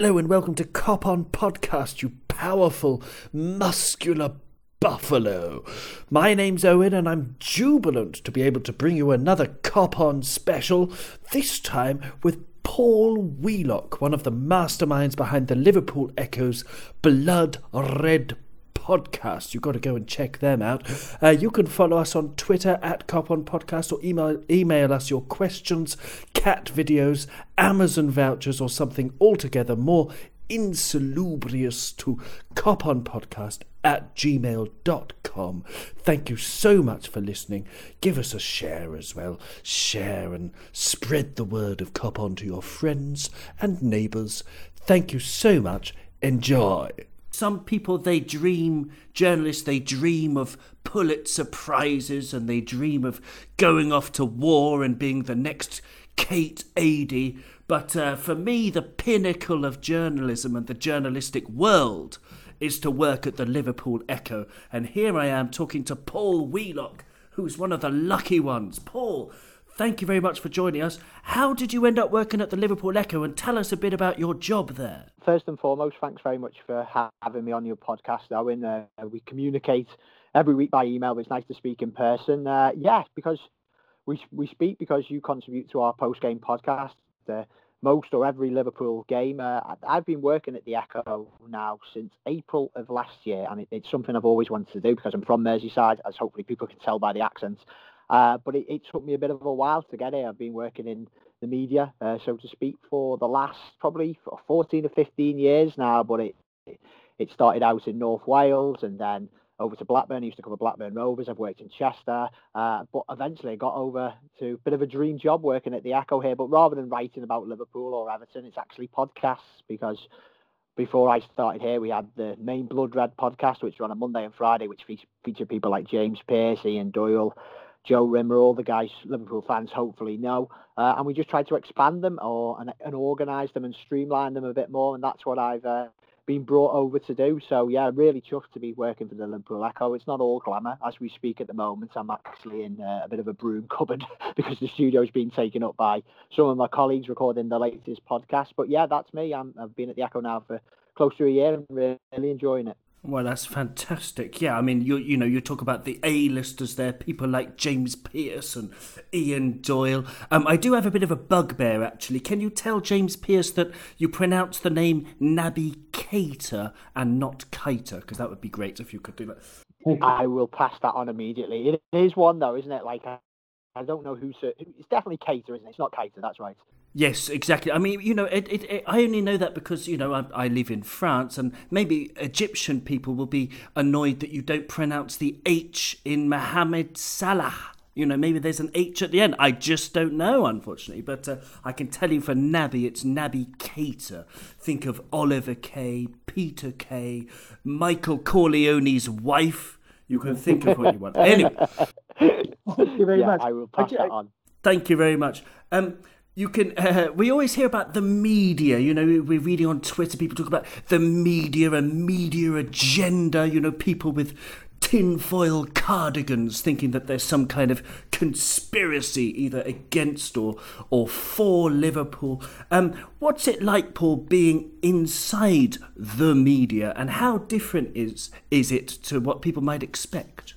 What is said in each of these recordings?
Hello and welcome to Cop On Podcast, you powerful, muscular buffalo. My name's Owen and I'm jubilant to be able to bring you another Cop On special, this time with Paul Wheelock, one of the masterminds behind the Liverpool Echo's Blood Red podcast. You've got to go and check them out. Uh, you can follow us on Twitter at Cop On Podcast or email, email us your questions, cat videos, Amazon vouchers, or something altogether more insalubrious to coponpodcast at gmail.com. Thank you so much for listening. Give us a share as well. Share and spread the word of Cop On to your friends and neighbours. Thank you so much. Enjoy. Some people, they dream, journalists, they dream of Pulitzer Prizes and they dream of going off to war and being the next Kate Adie. But uh, for me, the pinnacle of journalism and the journalistic world is to work at the Liverpool Echo. And here I am talking to Paul Wheelock, who's one of the lucky ones. Paul, thank you very much for joining us. How did you end up working at the Liverpool Echo? And tell us a bit about your job there. First and foremost, thanks very much for having me on your podcast, Owen. Uh, we communicate every week by email, but it's nice to speak in person. Uh, yeah, because we, we speak because you contribute to our post game podcast. Uh, most or every Liverpool game. Uh, I've been working at the Echo now since April of last year, and it, it's something I've always wanted to do because I'm from Merseyside, as hopefully people can tell by the accents. Uh, but it, it, took me a bit of a while to get here. I've been working in the media, uh, so to speak, for the last probably 14 or 15 years now. But it it started out in North Wales and then over to Blackburn. I used to cover Blackburn Rovers. I've worked in Chester, uh, but eventually I got over to a bit of a dream job working at the Echo here. But rather than writing about Liverpool or Everton, it's actually podcasts because before I started here, we had the main Blood Red podcast, which ran on a Monday and Friday, which featured people like James Pearce, Ian Doyle, Joe Rimmer, all the guys Liverpool fans hopefully know. Uh, and we just tried to expand them or and, and organise them and streamline them a bit more. And that's what I've uh, been brought over to do. So yeah, really chuffed to be working for the Liverpool Echo. It's not all glamour as we speak at the moment. I'm actually in uh, a bit of a broom cupboard because the studio's been taken up by some of my colleagues recording the latest podcast. But yeah, that's me. i have been at the Echo now for close to a year and really enjoying it. Well, that's fantastic. Yeah, I mean, you you know, you talk about the A-listers there, people like James Pearce and Ian Doyle. Um, I do have a bit of a bugbear, actually. Can you tell James Pearce that you pronounce the name Naby Keita and not Keita? Because that would be great if you could do that. I will pass that on immediately. It is one, though, isn't it? Like, I, don't know who's... It's definitely Keita, isn't it? It's not Keita, that's right. Yes, exactly. I mean, you know, it, it, it, I only know that because you know I, I, live in France, and maybe Egyptian people will be annoyed that you don't pronounce the H in Mohammed Salah. You know, maybe there's an H at the end. I just don't know, unfortunately. But uh, I can tell you for Naby, it's Naby Keita. Think of Oliver Kay, Peter Kay, Michael Corleone's wife. You can think of what you want. Anyway, thank you very yeah, much. I will pass that on. Thank you very much. Um, you can uh, we always hear about the media you know we're reading on twitter people talk about the media and media agenda you know people with tinfoil cardigans thinking that there's some kind of conspiracy either against or or for liverpool. Um what's it like paul being inside the media and how different is is it to what people might expect?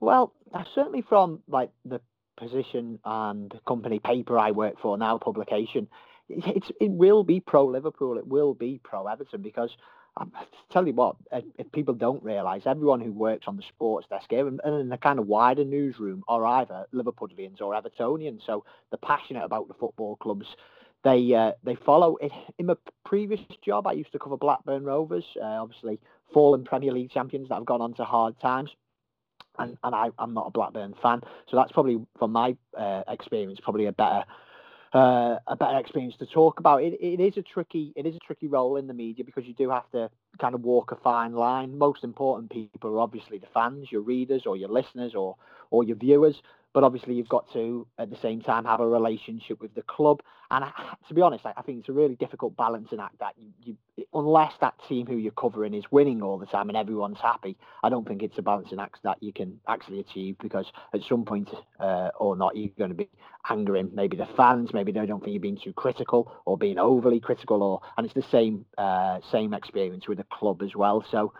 Well certainly from like the position and company paper I work for now, publication, it's, it will be pro Liverpool. It will be pro Everton because um, tell you what, if people don't realise, everyone who works on the sports desk here and, in the kind of wider newsroom are either Liverpoolians or Evertonians. So they're passionate about the football clubs. They uh, they follow it. In my previous job, I used to cover Blackburn Rovers, uh, obviously fallen Premier League champions that have gone on to hard times and, and I, I'm not a Blackburn fan, so that's probably from my uh, experience probably a better uh, a better experience to talk about. It, it is a tricky it is a tricky role in the media because you do have to kind of walk a fine line. Most important people are obviously the fans, your readers, or your listeners, or or your viewers. But obviously, you've got to at the same time have a relationship with the club. And I, to be honest, I, I think it's a really difficult balancing act. That you, you unless that team who you're covering is winning all the time and everyone's happy, I don't think it's a balancing act that you can actually achieve because at some point uh, or not, you're going to be angering maybe the fans, maybe they don't think you're being too critical or being overly critical, or and it's the same uh, same experience with the club as well. So.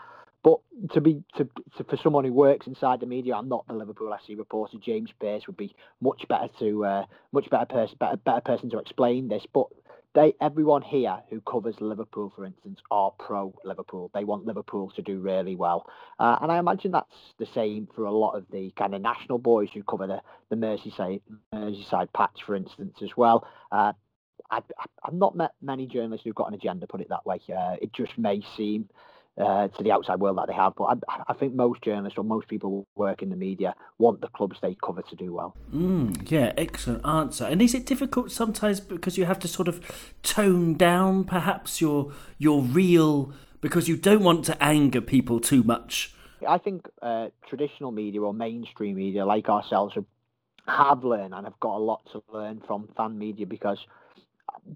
But to be to, to, for someone who works inside the media, I'm not the Liverpool FC reporter. James Pearce would be much better to uh, much better person better, better person to explain this. But they everyone here who covers Liverpool, for instance, are pro Liverpool. They want Liverpool to do really well, uh, and I imagine that's the same for a lot of the kind of national boys who cover the the Merseyside Merseyside patch, for instance, as well. Uh, I, have not met many journalists who've got an agenda, put it that way. Uh, it just may seem uh, to the outside world that they have. But I, I, think most journalists or most people who work in the media want the clubs they cover to do well. Mm, yeah, excellent answer. And is it difficult sometimes because you have to sort of tone down perhaps your your real because you don't want to anger people too much? I think uh, traditional media or mainstream media like ourselves have, have learned and have got a lot to learn from fan media because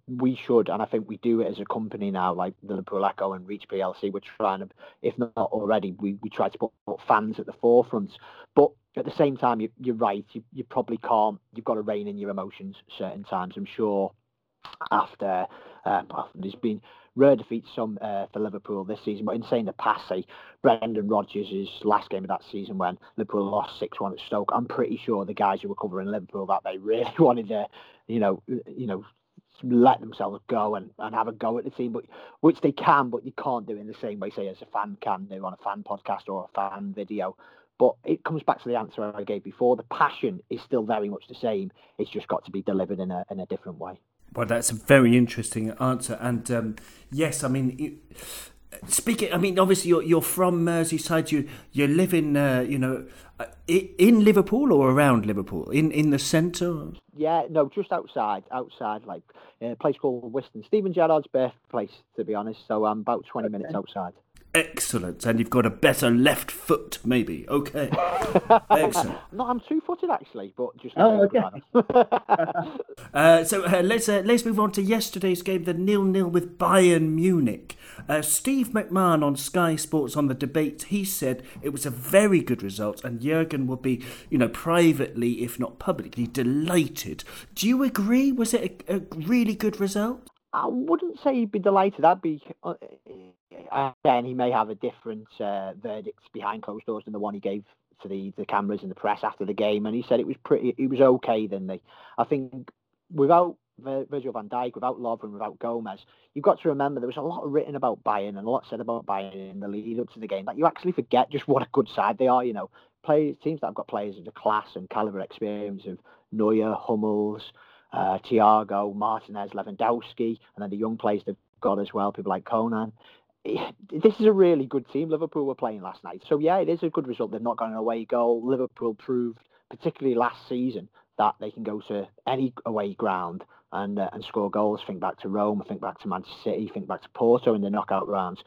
we should, and I think we do it as a company now, like the Liverpool Echo and Reach PLC. We're trying to, if not already, we, we try to put, put fans at the forefront. But at the same time, you, you're right. You, you probably can't. You've got to rein in your emotions certain times. I'm sure after well, there's been rare defeats some uh, for Liverpool this season, but in saying the past, say Brendan Rodgers' last game of that season when Liverpool lost six one at Stoke, I'm pretty sure the guys who were covering Liverpool that they really wanted to, you know, you know, let themselves go and, and have a go at the team, but which they can, but you can't do in the same way, say, as a fan can do on a fan podcast or a fan video. But it comes back to the answer I gave before. The passion is still very much the same. It's just got to be delivered in a in a different way. Well, that's a very interesting answer, and um, yes, I mean. speaking, I mean, obviously you're you're from Merseyside. You you live in uh, you know uh, in Liverpool or around Liverpool, in in the centre. Yeah, no, just outside, outside, like a place called Whiston. Steven Gerrard's birthplace, to be honest. So I'm about twenty minutes outside. Excellent. And you've got a better left foot, maybe. Okay. Excellent. no, I'm two footed actually, but just. Oh, okay. uh, so uh, let's uh, let's move on to yesterday's game, the nil nil with Bayern Munich. Uh, Steve McMahon on Sky Sports on the debate, he said it was a very good result, and Jurgen will be, you know, privately, if not publicly, delighted. Do you agree? Was it a, a really good result? I wouldn't say he'd be delighted. I'd be. Uh, again, he may have a different uh, verdict behind closed doors than the one he gave to the, the cameras and the press after the game, and he said it was pretty. It was okay. Then they, I think, without Virgil van Dijk, without Lovren, without Gomez, you've got to remember there was a lot written about Bayern and a lot said about Bayern in the lead up to the game that you actually forget just what a good side they are. You know, players teams that have got players of the class and caliber experience of Neuer, Hummels uh, Thiago, Martinez, Lewandowski, and then the young players they've got as well, people like Coman. This is a really good team Liverpool were playing last night. So, yeah, it is a good result. They've not got an away goal. Liverpool proved, particularly last season, that they can go to any away ground and uh, and score goals. Think back to Rome, think back to Manchester City, think back to Porto in the knockout rounds.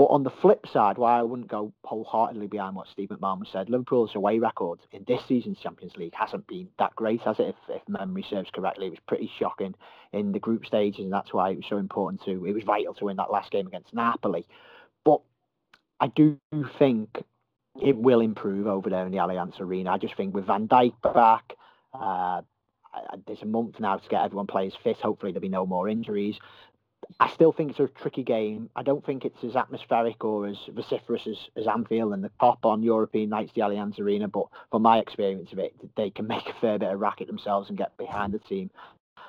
But on the flip side, why I wouldn't go wholeheartedly behind what Steve McMahon said, Liverpool's away record in this season's Champions League hasn't been that great, has it? If, if memory serves correctly, it was pretty shocking in the group stages, and that's why it was so important to. It was vital to win that last game against Napoli. But I do think it will improve over there in the Allianz Arena. I just think with Van Dijk back, uh, there's a month now to get everyone players fit. Hopefully, there'll be no more injuries. I still think it's a tricky game. I don't think it's as atmospheric or as vociferous as, as Anfield and the top on European nights, the Allianz Arena. But from my experience of it, they can make a fair bit of racket themselves and get behind the team.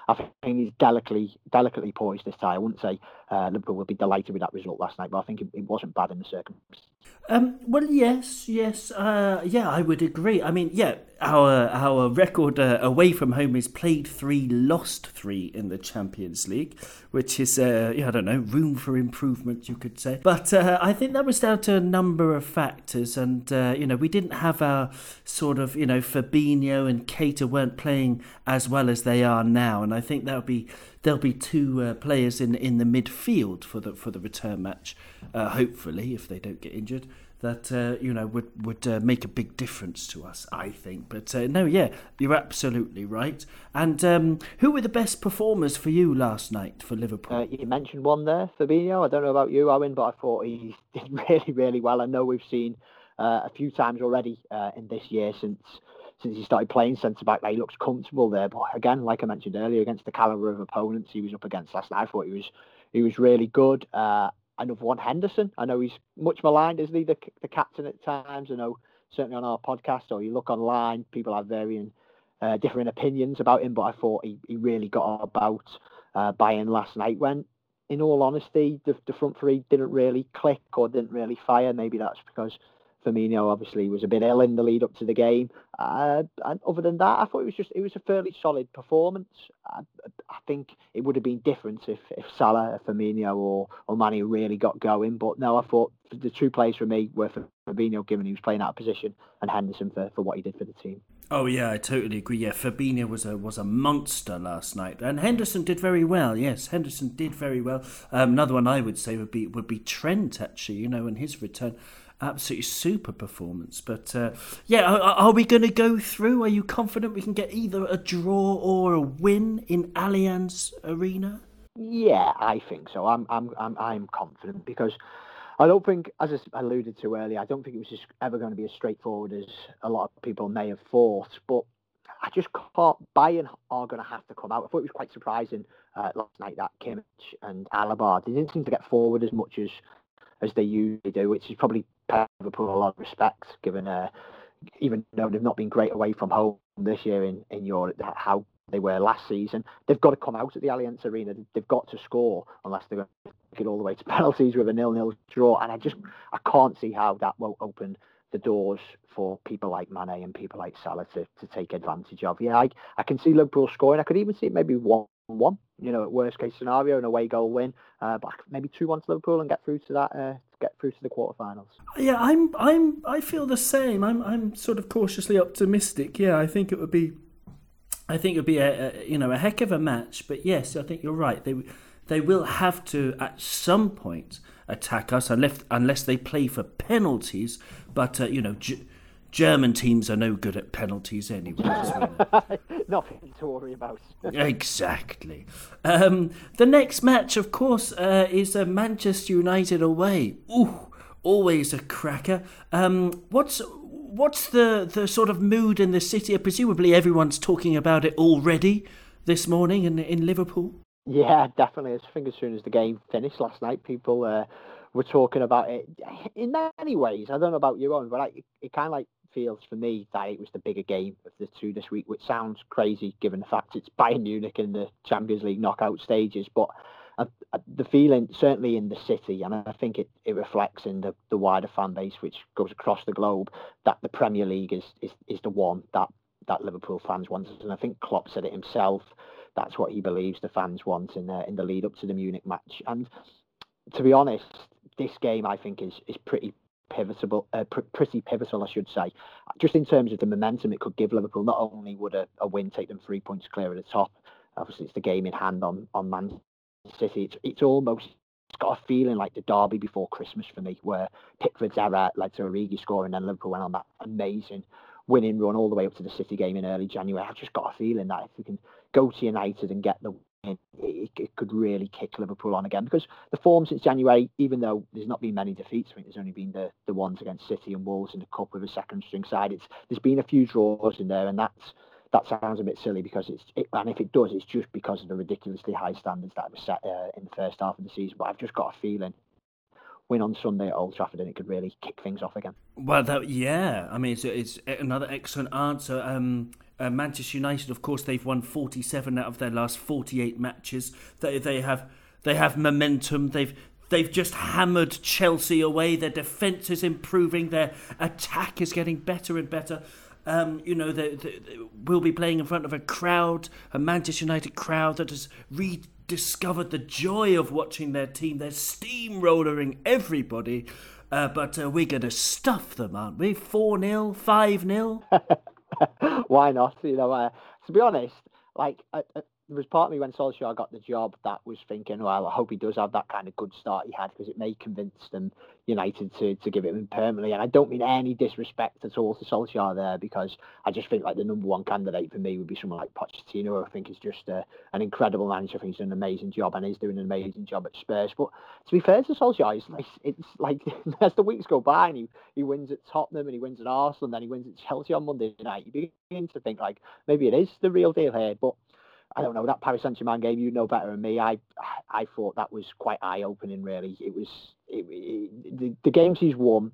I think he's delicately, delicately poised this time. I wouldn't say uh, Liverpool would be delighted with that result last night, but I think it, it wasn't bad in the circumstances. Um, well, yes, yes, uh, yeah, I would agree. I mean, yeah, our our record uh, away from home is played three, lost three in the Champions League, which is, uh, I don't know, room for improvement, you could say. But uh, I think that was down to a number of factors, and uh, you know, we didn't have our sort of, you know, Fabinho and Keita weren't playing as well as they are now, and I think that would be there'll be two uh, players in in the midfield for the for the return match. Uh, hopefully, if they don't get injured, that uh, you know would would uh, make a big difference to us. I think. But uh, no, yeah, you're absolutely right. And um, who were the best performers for you last night for Liverpool? Uh, you mentioned one there, Fabinho. I don't know about you, Owen, but I thought he did really, really well. I know we've seen uh, a few times already uh, in this year since since he started playing centre back he looks comfortable there. But again, like I mentioned earlier, against the caliber of opponents he was up against last night, I thought he was he was really good. Another one, Henderson. I know he's much maligned, isn't he? The the captain at times. I know certainly on our podcast or you look online, people have varying uh, different opinions about him. But I thought he, he really got about uh, Bayern last night when. In all honesty, the, the front three didn't really click or didn't really fire. Maybe that's because Firmino obviously was a bit ill in the lead up to the game. Uh, and other than that, I thought it was just it was a fairly solid performance. I, I think it would have been different if, if Salah, Firmino, or or Mane really got going. But no, I thought the two plays for me were for Fabinho, given he was playing out of position, and Henderson for, for what he did for the team. Oh yeah, I totally agree. Yeah, Fabinho was a was a monster last night, and Henderson did very well. Yes, Henderson did very well. Um, another one I would say would be would be Trent actually. You know, in his return absolutely super performance. But uh, yeah, are, are we going to go through? Are you confident we can get either a draw or a win in Allianz Arena? Yeah, I think so. I'm I'm I'm I'm confident because I don't think, as I alluded to earlier, I don't think it was just ever going to be as straightforward as a lot of people may have thought. But I just can't. Bayern are going to have to come out. I thought it was quite surprising uh, last night that Kimmich and Alaba they didn't seem to get forward as much as as they usually do, which is probably Liverpool a lot of respect, given uh, even though they've not been great away from home this year in, in Europe, how they were last season. They've got to come out at the Allianz Arena. They've got to score unless they're going to get all the way to penalties with a nil-nil draw. And I just I can't see how that won't open the doors for people like Mane and people like Salah to, to take advantage of. Yeah, I, I can see Liverpool scoring. I could even see maybe one one. You know, at worst case scenario, an away goal win, uh, but maybe two one to Liverpool and get through to that. Uh, get through to the quarterfinals. Yeah, I'm. I'm. I feel the same. I'm. I'm sort of cautiously optimistic. Yeah, I think it would be. I think it would be a, a you know a heck of a match. But yes, I think you're right. They they will have to at some point attack us unless unless they play for penalties. But uh, you know. German teams are no good at penalties anyway. Nothing to worry about. exactly. Um, the next match, of course, uh, is uh, Manchester United away. Ooh, always a cracker. Um, what's what's the, the sort of mood in the city? Presumably, everyone's talking about it already this morning in in Liverpool. Yeah, definitely. I think as soon as the game finished last night, people uh, were talking about it in many ways. I don't know about your own, but I, it, it kind of like feels for me that it was the bigger game of the two this week, which sounds crazy given the fact it's Bayern Munich in the Champions League knockout stages. But uh, uh, the feeling, certainly in the city, and I think it, it reflects in the, the wider fan base, which goes across the globe, that the Premier League is is, is the one that, that Liverpool fans want. And I think Klopp said it himself. That's what he believes the fans want in the, in the lead up to the Munich match. And to be honest, this game I think is is pretty pivotal, uh, pr- pretty pivotal, I should say. Just in terms of the momentum it could give Liverpool, not only would a, a win take them three points clear at the top, obviously it's the game in hand on on Man City. It's it's almost it's got a feeling like the derby before Christmas for me, where Pickford's error led to Origi scoring, and then Liverpool went on that amazing winning run all the way up to the City game in early January. I've just got a feeling that if we can go to United and get the it, it, could really kick Liverpool on again because the form since January, even though there's not been many defeats, I think there's only been the, the ones against City and Wolves in the cup with a second string side. It's there's been a few draws in there, and that's that sounds a bit silly because it's it, and if it does, it's just because of the ridiculously high standards that were set uh, in the first half of the season. But I've just got a feeling win on Sunday at Old Trafford and it could really kick things off again. Well, that, yeah, I mean it's, it's another excellent answer. Um, uh, Manchester United, of course, they've won 47 out of their last 48 matches. They they have they have momentum. They've they've just hammered Chelsea away. Their defence is improving. Their attack is getting better and better. Um, you know, they, they, they, we'll be playing in front of a crowd, a Manchester United crowd that has rediscovered the joy of watching their team. They're steamrolling everybody. Uh, but uh, we're going to stuff them, aren't we? 4 0, 5 0? Why not? You know, uh, to be honest, like there was part of me when Solskjaer got the job that was thinking, well, I hope he does have that kind of good start he had because it may convince them United to, to give it him permanently. And I don't mean any disrespect at all to Solskjaer there because I just think like the number one candidate for me would be someone like Pochettino. I think is just a, an incredible manager. I think he's done an amazing job and he's doing an amazing job at Spurs. But to be fair to Solskjaer, it's like, it's like as the weeks go by and he, he wins at Tottenham and he wins at Arsenal and then he wins at Chelsea on Monday night, you begin to think like maybe it is the real deal here. But I don't know that Paris Saint Germain game. You know better than me. I I thought that was quite eye opening. Really, it was it, it, the, the games he's won,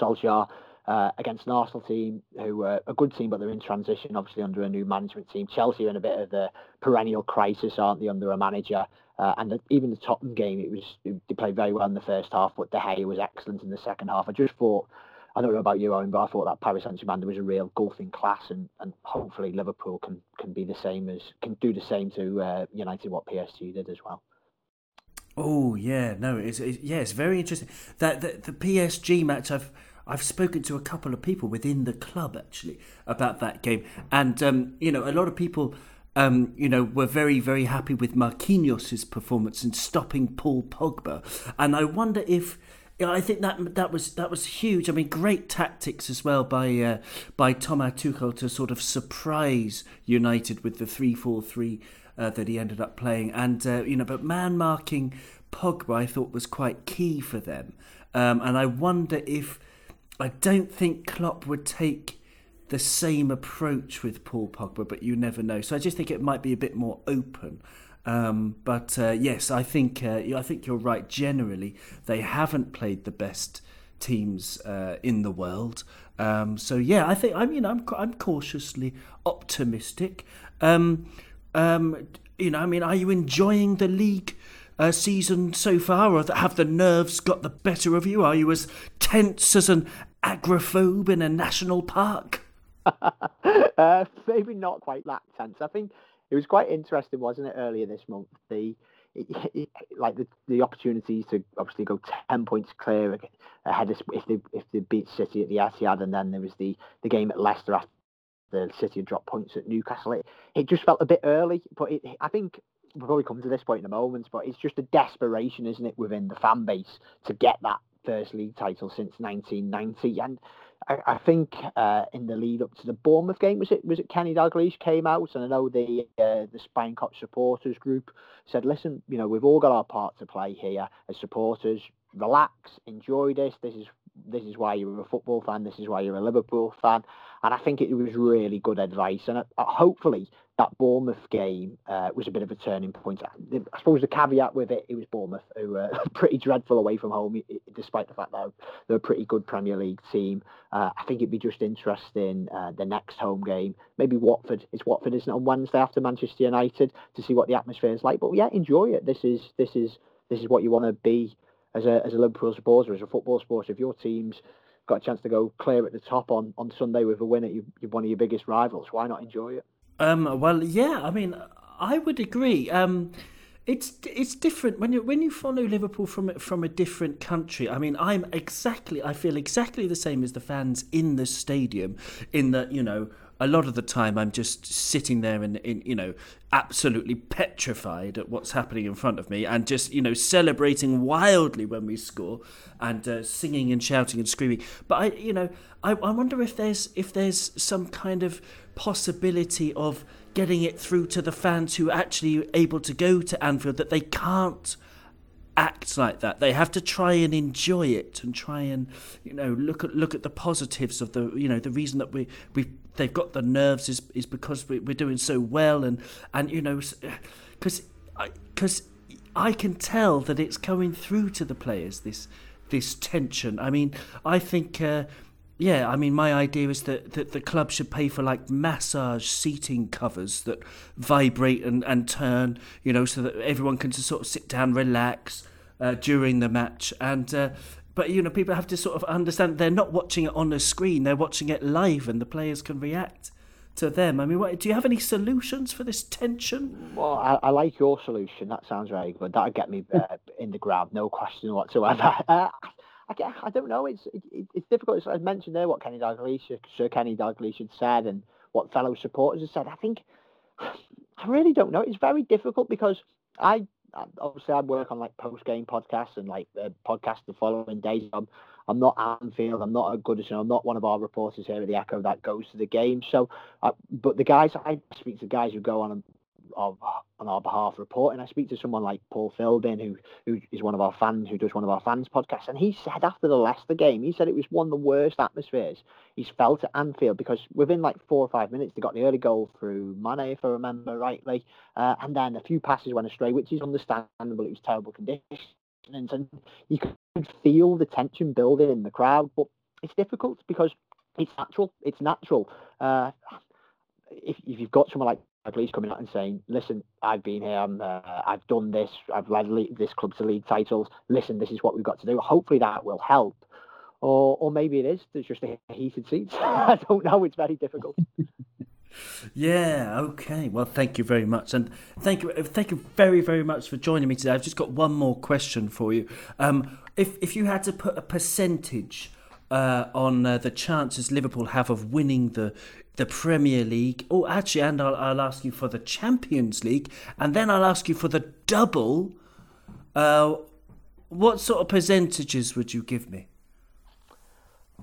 Solskjaer. Uh, against an Arsenal team who were a good team, but they're in transition, obviously under a new management team. Chelsea are in a bit of the perennial crisis, aren't they, under a manager? Uh, and the, even the Tottenham game, it was they played very well in the first half, but De Gea was excellent in the second half. I just thought I don't know about you, Owen, but I thought that Paris Saint Germain was a real golfing class, and, and hopefully Liverpool can can be the same as can do the same to uh, United what PSG did as well. Oh yeah, no, it's, it's yeah, it's very interesting that the, the PSG match. I've I've spoken to a couple of people within the club actually about that game, and um, you know, a lot of people. Um, you know, were very, very happy with Marquinhos' performance in stopping Paul Pogba, and I wonder if yeah, I think that that was that was huge. I mean, great tactics as well by uh, by Thomas Tuchel to sort of surprise United with the three four three uh, that he ended up playing, and uh, you know, but man marking Pogba I thought was quite key for them, um, and I wonder if I don't think Klopp would take the same approach with Paul Pogba, but you never know. So I just think it might be a bit more open. Um, but uh, yes, I think uh, I think you're right. Generally, they haven't played the best teams uh, in the world. Um, so yeah, I think I mean I'm I'm cautiously optimistic. Um, um, you know, I mean, are you enjoying the league? Uh, season so far, or have the nerves got the better of you? Are you as tense as an agoraphobe in a national park? uh, maybe not quite that tense. I think it was quite interesting, wasn't it, earlier this month? The it, it, like the, the opportunities to obviously go ten points clear ahead of if they if they beat City at the Etihad, and then there was the the game at Leicester after the City had dropped points at Newcastle. It, it just felt a bit early, but it, I think we'll probably come to this point in a moment. But it's just a desperation, isn't it, within the fan base to get that first league title since 1990, and I, I think uh, in the lead up to the Bournemouth game, was it was it Kenny Dalglish came out, and I know the uh, the Spion Kop supporters group said, "Listen, you know we've all got our part to play here as supporters. Relax, enjoy this. This is this is why you're a football fan. This is why you're a Liverpool fan." And I think it was really good advice, and uh, hopefully that Bournemouth game uh, was a bit of a turning point. I suppose the caveat with it, it was Bournemouth, who were pretty dreadful away from home, despite the fact that they're a pretty good Premier League team. Uh, I think it'd be just interesting uh, the next home game, maybe Watford. It's Watford, isn't it, on Wednesday after Manchester United to see what the atmosphere is like. But yeah, enjoy it. This is this is this is what you want to be as a as a Liverpool supporter, as a football supporter. If your team's got a chance to go clear at the top on, on Sunday with a win at you, one of your biggest rivals, why not enjoy it? Um, well, yeah, I mean, I would agree. Um, it's it's different when you when you follow Liverpool from from a different country. I mean, I'm exactly I feel exactly the same as the fans in the stadium. In that you know, a lot of the time I'm just sitting there and in you know absolutely petrified at what's happening in front of me and just you know celebrating wildly when we score and uh, singing and shouting and screaming. But I you know I, I wonder if there's if there's some kind of possibility of getting it through to the fans who are actually able to go to Anfield that they can't act like that. They have to try and enjoy it and try and you know look at look at the positives of the you know the reason that we we they've got the nerves is is because we, we're doing so well and and you know because because I, I can tell that it's coming through to the players this this tension. I mean I think. Uh, yeah, I mean, my idea is that, that the club should pay for like massage seating covers that vibrate and, and turn, you know, so that everyone can just sort of sit down, relax uh, during the match. And uh, but you know, people have to sort of understand they're not watching it on a screen; they're watching it live, and the players can react to them. I mean, what, do you have any solutions for this tension? Well, I, I like your solution. That sounds very good. That'd get me uh, in the ground, no question whatsoever. Uh, I, I don't know. It's it, it's difficult. I mentioned there what Kenny Dalglish, Sir Kenny Dalglish had said, and what fellow supporters had said. I think I really don't know. It's very difficult because I obviously I work on like post game podcasts and like uh, podcasts the following days. I'm I'm not Anfield. I'm not a good. You know, I'm not one of our reporters here at the Echo that goes to the game. So, uh, but the guys I speak to, guys who go on of, on our behalf reporting. I speak to someone like Paul Philbin, who who is one of our fans, who does one of our fans podcasts, and he said after the Leicester game, he said it was one of the worst atmospheres he's felt at Anfield because within like four or five minutes they got the early goal through Mane, if I remember rightly, uh, and then a few passes went astray, which is understandable. It was terrible conditions, and you could feel the tension building in the crowd, but it's difficult because it's natural. It's natural. Uh, if, if you've got someone like Lee's coming out and saying, "Listen, I've been here. I'm, uh, I've done this. I've led this club to league titles. Listen, this is what we've got to do." Hopefully, that will help. Or, or maybe it is. There's just a heated seats. I don't know. It's very difficult. yeah. Okay. Well, thank you very much, and thank you, thank you very, very much for joining me today. I've just got one more question for you. Um, if if you had to put a percentage uh, on uh, the chances Liverpool have of winning the the Premier League. Oh, actually, and I'll, I'll, ask you for the Champions League, and then I'll ask you for the double. Uh, what sort of percentages would you give me?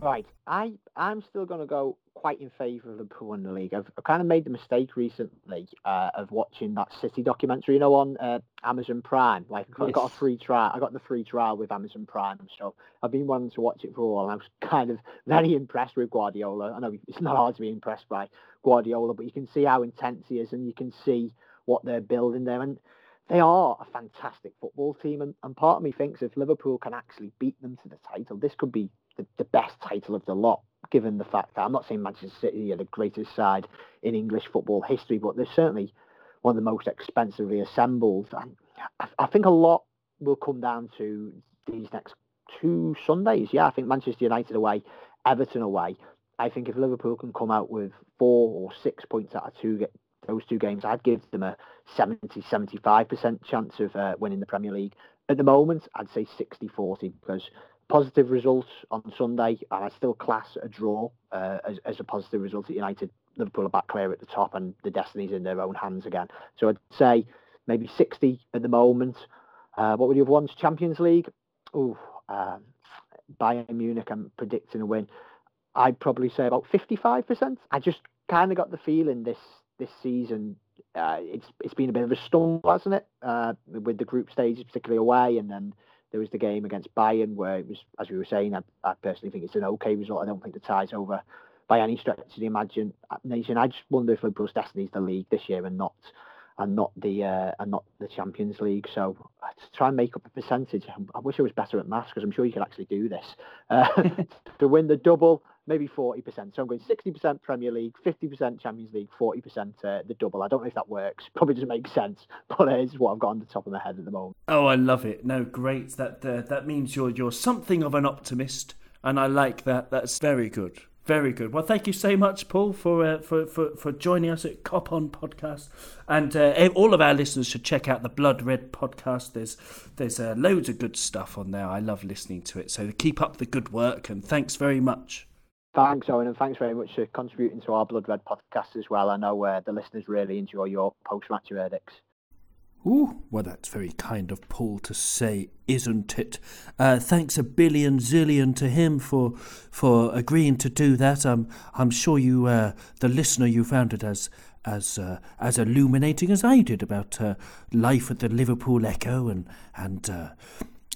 Right, I I'm still going to go quite in favour of Liverpool in the league. I've, I've, kind of made the mistake recently uh, of watching that City documentary, you know, on uh, Amazon Prime. Like I got a free trial. I got the free trial with Amazon Prime, so I've been wanting to watch it for a while. And I was kind of very impressed with Guardiola. I know it's not hard to be impressed by Guardiola, but you can see how intense he is, and you can see what they're building there. And they are a fantastic football team. And, and part of me thinks if Liverpool can actually beat them to the title, this could be the, the best title of the lot given the fact that I'm not saying Manchester City are the greatest side in English football history, but they're certainly one of the most expensively assembled. And I, I think a lot will come down to these next two Sundays. Yeah, I think Manchester United away, Everton away. I think if Liverpool can come out with four or six points out of two those two games, I'd give them a 70 75% chance of uh, winning the Premier League. At the moment, I'd say 60 40 because positive results on Sunday, and I still class a draw uh, as, as a positive result at United. Liverpool are back clear at the top, and the destiny's in their own hands again. So I'd say maybe 60 at the moment. Uh, what were the other ones? Champions League. Oh, um, Bayern Munich. I'm predicting a win. I'd probably say about 55%. I just kind of got the feeling this this season. Uh, it's it's been a bit of a stumble, hasn't it? Uh, with the group stages, particularly away, and then there was the game against Bayern where it was, as we were saying, I, I personally think it's an okay result. I don't think the tie's over by any stretch of the imagination. I just wonder if Liverpool's destiny is the league this year and not and not the uh, and not the Champions League. So uh, to try and make up a percentage, I wish I was better at maths because I'm sure you could actually do this uh, to win the double maybe 40%. So I'm going 60% Premier League, 50% Champions League, 40% uh, the double. I don't know if that works. Probably doesn't make sense, but it is what I've got on the top of my head at the moment. Oh, I love it. No, great. That uh, that means you're you're something of an optimist, and I like that. That's very good. Very good. Well, thank you so much, Paul, for uh, for, for for joining us at Cop On Podcast, and uh, all of our listeners should check out the Blood Red podcast. There's there's uh, loads of good stuff on there. I love listening to it. So keep up the good work, and thanks very much. Thanks, Owen, and thanks very much for contributing to our Blood Red podcast as well. I know uh, the listeners really enjoy your post-match verdicts. Ooh, well, that's very kind of Paul to say, isn't it? Uh, thanks a billion zillion to him for for agreeing to do that. I'm I'm sure you, uh, the listener, you found it as as uh, as illuminating as I did about uh, life at the Liverpool Echo and and uh,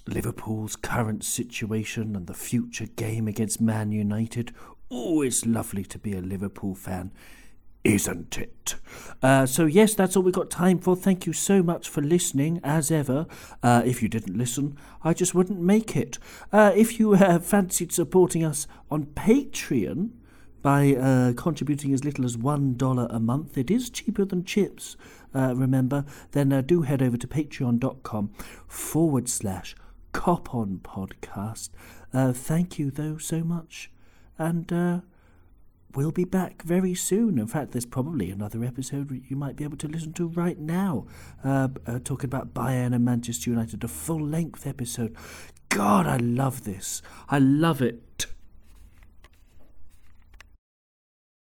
Liverpool's current situation and the future game against Man United. Oh, it's lovely to be a Liverpool fan, isn't it? Uh, so, yes, that's all we've got time for. Thank you so much for listening, as ever. Uh, if you didn't listen, I just wouldn't make it. Uh, if you fancied supporting us on Patreon, by uh, contributing as little as $1 a month. It is cheaper than chips, uh, remember. Then uh, do head over to patreon.com forward slash Cop On podcast. Thank you, though, so much. And uh, we'll be back very soon. In fact, there's probably another episode you might be able to listen to right now, uh, uh, talking about Bayern and Manchester United, a full length episode. God, I love this. I love it.